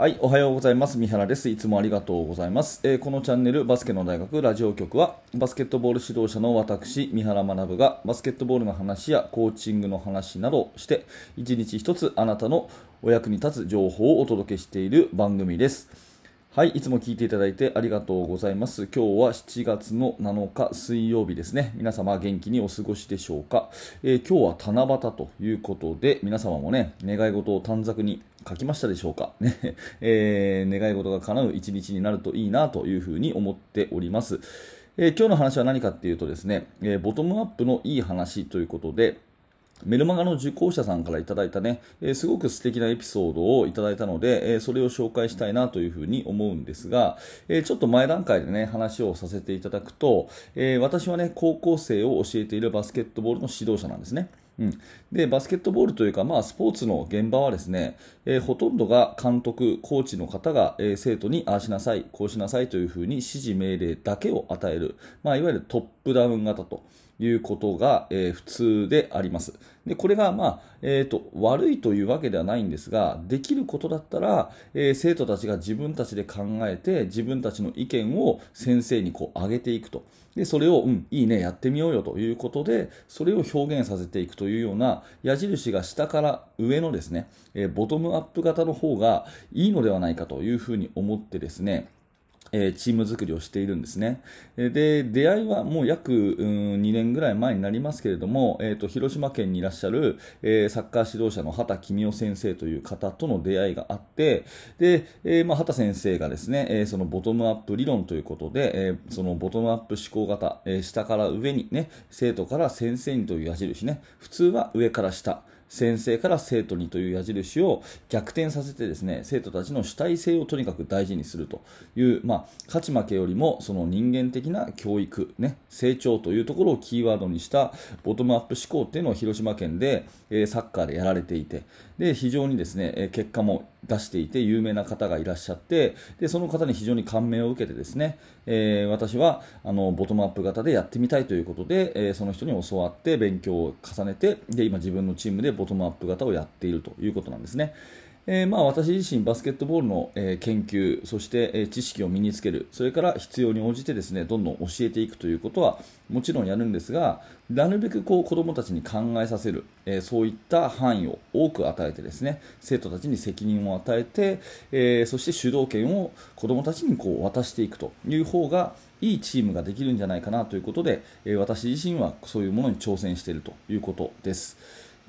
はい、おはようございます。三原です。いつもありがとうございます。えー、このチャンネル、バスケの大学ラジオ局は、バスケットボール指導者の私、三原学が、バスケットボールの話やコーチングの話などして、一日一つあなたのお役に立つ情報をお届けしている番組です。はい、いつも聞いていただいてありがとうございます。今日は7月の7日水曜日ですね。皆様元気にお過ごしでしょうか？えー、今日は七夕ということで、皆様もね、願い事を短冊に書きましたでしょうか？ね、えー、願い事が叶う一日になるといいなというふうに思っております。えー、今日の話は何かっていうとですね、えボトムアップのいい話ということで、メルマガの受講者さんからいただいたね、えー、すごく素敵なエピソードをいただいたので、えー、それを紹介したいなというふうに思うんですが、えー、ちょっと前段階でね、話をさせていただくと、え私はね、高校生を教えているバスケットボールの指導者なんですね。うん、でバスケットボールというか、まあ、スポーツの現場はですね、えー、ほとんどが監督、コーチの方が、えー、生徒にああしなさい、こうしなさいというふうに指示命令だけを与える、まあ、いわゆるトップダウン型と。いうことが、えー、普通であります。でこれが、まあえーと、悪いというわけではないんですが、できることだったら、えー、生徒たちが自分たちで考えて、自分たちの意見を先生にこう上げていくと。でそれを、うん、いいね、やってみようよということで、それを表現させていくというような矢印が下から上のですね、えー、ボトムアップ型の方がいいのではないかというふうに思ってですね、えチーム作りをしているんですね。で、出会いはもう約、2年ぐらい前になりますけれども、えーと、広島県にいらっしゃる、えー、サッカー指導者の畑公夫先生という方との出会いがあって、で、えー、まあ、畑先生がですね、えー、そのボトムアップ理論ということで、えそのボトムアップ思考型、え下から上にね、生徒から先生にという矢印ね、普通は上から下、先生から生徒にという矢印を逆転させてですね生徒たちの主体性をとにかく大事にするという、まあ、勝ち負けよりもその人間的な教育、ね、成長というところをキーワードにしたボトムアップ思考っていうのを広島県で、えー、サッカーでやられていてで非常にですね、結果も出していて有名な方がいらっしゃってでその方に非常に感銘を受けてですね、えー、私はあのボトムアップ型でやってみたいということで、えー、その人に教わって勉強を重ねてで今自分のチームでボトムアップ型をやっているということなんですね。えー、まあ、私自身バスケットボールの、えー、研究そして、えー、知識を身につけるそれから必要に応じてですねどんどん教えていくということはもちろんやるんですがなるべくこう子どもたちに考えさせる、えそういった範囲を多く与えてですね生徒たちに責任を与えて、えそして主導権を子どもたちにこう渡していくという方がいいチームができるんじゃないかなということで、え私自身はそういうものに挑戦しているということです。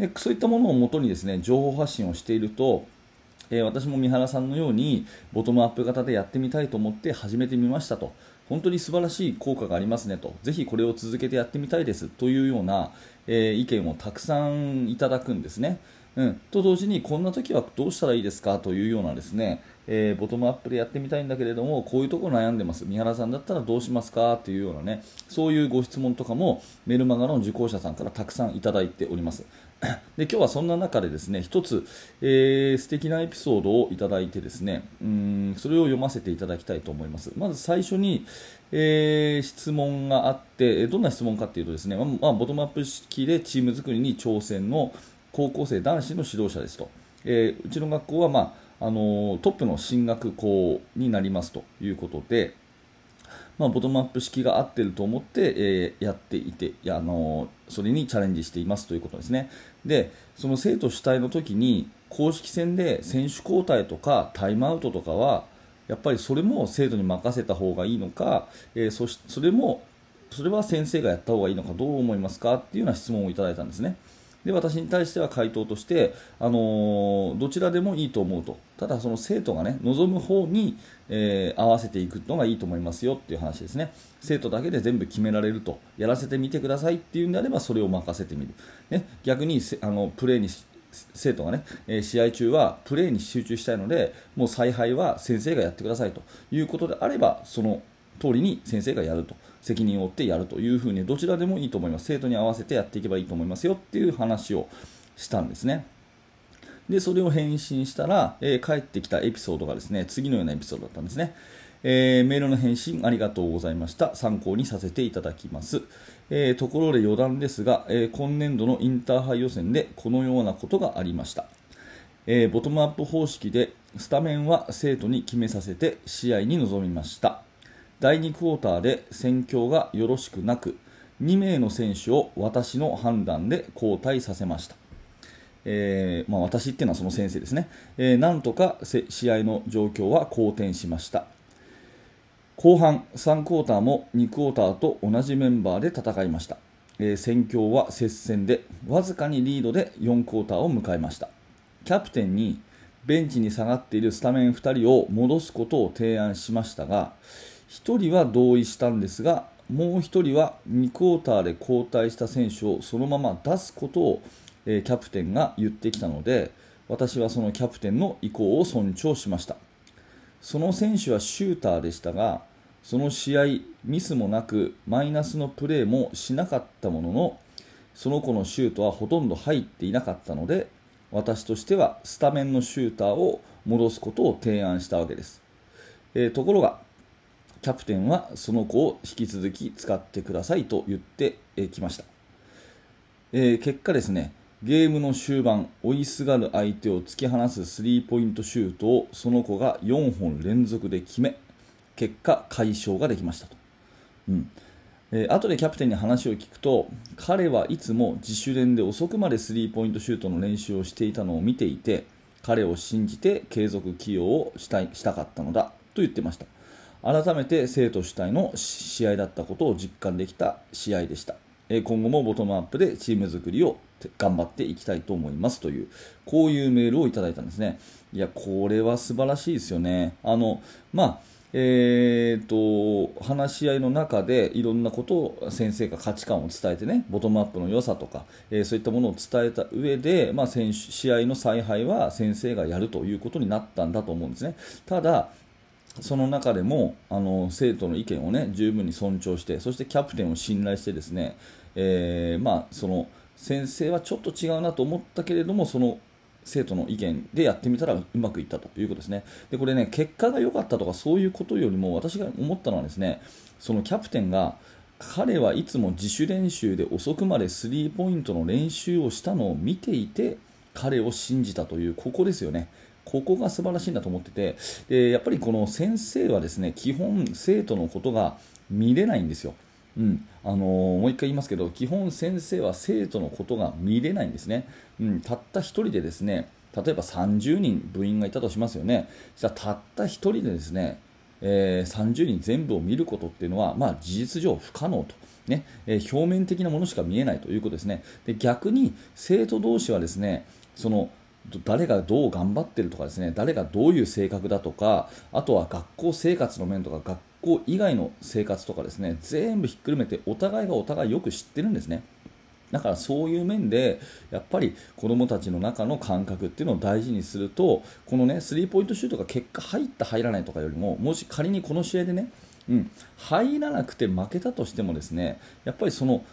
でそういったものをもとにですね情報発信をしているとえー、私も三原さんのようにボトムアップ型でやってみたいと思って始めてみましたと。本当に素晴らしい効果がありますねと。ぜひこれを続けてやってみたいです。というような、えー、意見をたくさんいただくんですね。うん、と同時にこんな時はどうしたらいいですか？というようなですね、えー、ボトムアップでやってみたいんだけれどもこういうところ悩んでます。三原さんだったらどうしますか？というようなねそういうご質問とかもメルマガの受講者さんからたくさんいただいております。で今日はそんな中でですね一つ、えー、素敵なエピソードをいただいてですねうんそれを読ませていただきたいと思います。まず最初に、えー、質問があってどんな質問かというとですね、まあ、ボトムアップ式でチーム作りに挑戦の高校生男子の指導者ですと、えー、うちの学校は、まあ、あのトップの進学校になりますということで、まあ、ボトムアップ式が合ってると思って、えー、やっていてあのそれにチャレンジしていますということですねでその生徒主体の時に公式戦で選手交代とかタイムアウトとかはやっぱりそれも生徒に任せた方がいいのか、えー、そしそれもそれは先生がやった方がいいのかどう思いますかっていうような質問をいただいたんですね。で私に対しては回答として、あのー、どちらでもいいと思うと。ただその生徒がね望む方に、えー、合わせていくのがいいと思いますよっていう話ですね。生徒だけで全部決められると。やらせてみてくださいっていうんであればそれを任せてみる、ね、逆にあのプレーに生徒がね、え試合中はプレーに集中したいのでもう采配は先生がやってくださいということであればその通りに先生がやると。責任を負ってやるというふうにどちらでもいいと思います。生徒に合わせてやっていけばいいと思いますよっていう話をしたんですね。でそれを返信したら、えー、帰ってきたエピソードがですね次のようなエピソードだったんですね、えー、メールの返信ありがとうございました。参考にさせていただきます、えー、ところで余談ですが、え今年度のインターハイ予選でこのようなことがありました。え、ボトムアップ方式でスタメンは生徒に決めさせて試合に臨みました。第2クォーターで戦況がよろしくなく2名の選手を私の判断で交代させました、えー、まあ、私っていうのはその先生ですね、えー、なんとか試合の状況は好転しました。後半3クォーターも2クォーターと同じメンバーで戦いました、えー、戦況は接戦でわずかにリードで4クォーターを迎えました。キャプテンにベンチに下がっているスタメン2人を戻すことを提案しましたが1人は同意したんですがもう1人は2クォーターで交代した選手をそのまま出すことを、えー、キャプテンが言ってきたので私はそのキャプテンの意向を尊重しました。その選手はシューターでしたがその試合ミスもなくマイナスのプレーもしなかったもののその子のシュートはほとんど入っていなかったので私としてはスタメンのシューターを戻すことを提案したわけです、えー、ところがキャプテンはその子を引き続き使ってくださいと言ってきました、えー、結果ですねゲームの終盤追いすがる相手を突き放すスリーポイントシュートをその子が4本連続で決め結果解消ができましたと、うん。えー、後でキャプテンに話を聞くと彼はいつも自主練で遅くまでスリーポイントシュートの練習をしていたのを見ていて彼を信じて継続起用をしたいしたかったのだと言ってました。改めて生徒主体の試合だったことを実感できた試合でした。今後もボトムアップでチーム作りを頑張っていきたいと思いますというこういうメールをいただいたんですね。いやこれは素晴らしいですよね。あのまあえーと、話し合いの中でいろんなことを先生が価値観を伝えてねボトムアップの良さとか、えー、そういったものを伝えた上で、まあ、選手試合の采配は先生がやるということになったんだと思うんですね。ただその中でもあの生徒の意見を、ね、十分に尊重してそしてキャプテンを信頼してですね、えー、まあ、その先生はちょっと違うなと思ったけれどもその生徒の意見でやってみたらうまくいったということですね。でこれね結果が良かったとかそういうことよりも私が思ったのはですねそのキャプテンが彼はいつも自主練習で遅くまでスリーポイントの練習をしたのを見ていて彼を信じたというここですよね。ここが素晴らしいんだと思っててでやっぱりこの先生はですね基本生徒のことが見れないんですよ。うん、あのー、もう一回言いますけど基本先生は生徒のことが見れないんですね、うん、たった1人でですね例えば30人部員がいたとしますよね。じゃたった1人でですね、えー、30人全部を見ることっていうのは、まあ、事実上不可能と。ね。えー、表面的なものしか見えないということですね。で逆に生徒同士はですねその誰がどう頑張ってるとかですね誰がどういう性格だとかあとは学校生活の面とか学校以外の生活とかですね全部ひっくるめてお互いがお互いよく知ってるんですね。だからそういう面でやっぱり子どもたちの中の感覚っていうのを大事にするとこのねスリーポイントシュートが結果入った入らないとかよりももし仮にこの試合でね、うん、入らなくて負けたとしてもですねやっぱりその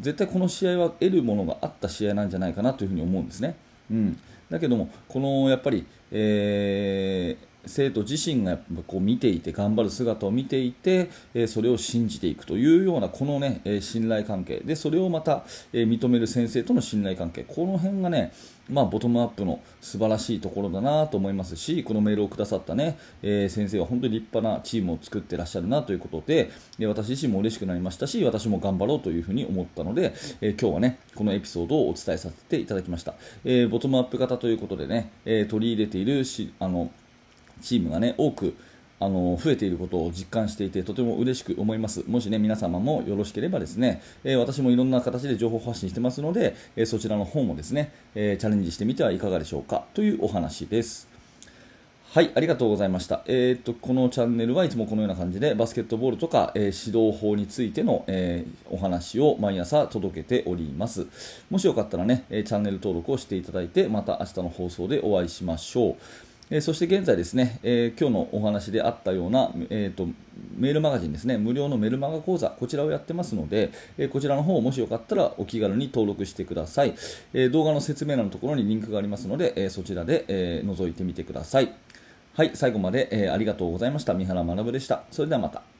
絶対この試合は得るものがあった試合なんじゃないかなというふに思うんですね。うん、だけどもこのやっぱり、えー生徒自身がこう見ていて頑張る姿を見ていて、えそれを信じていくというようなこの、ね、え信頼関係。でそれをまた、え認める先生との信頼関係。この辺がね、まあ、ボトムアップの素晴らしいところだなと思いますしこのメールをくださった、ねえ先生は本当に立派なチームを作ってらっしゃるなということでで私自身も嬉しくなりましたし私も頑張ろうというふうに思ったので、え今日はねこのエピソードをお伝えさせていただきました、えボトムアップ型ということでね、え取り入れているしあのチームがね多くあの増えていることを実感していてとても嬉しく思います。もしね皆様もよろしければですね、えー、私もいろんな形で情報発信してますので、えー、そちらの方もですね、えー、チャレンジしてみてはいかがでしょうかというお話です。はい、ありがとうございました。えー、っと、このチャンネルはいつもこのような感じで、バスケットボールとか、えー、指導法についての、えー、お話を毎朝届けております。もしよかったらね、えチャンネル登録をしていただいて、また明日の放送でお会いしましょう。えそして現在ですね、えー、今日のお話であったような、えーと、メールマガジンですね、無料のメルマガ講座、こちらをやってますので、えー、こちらの方もしよかったらお気軽に登録してください。えー、動画の説明欄のところにリンクがありますので、えそちらで、え覗いてみてください。はい、最後まで、えありがとうございました。三原学でした。それではまた。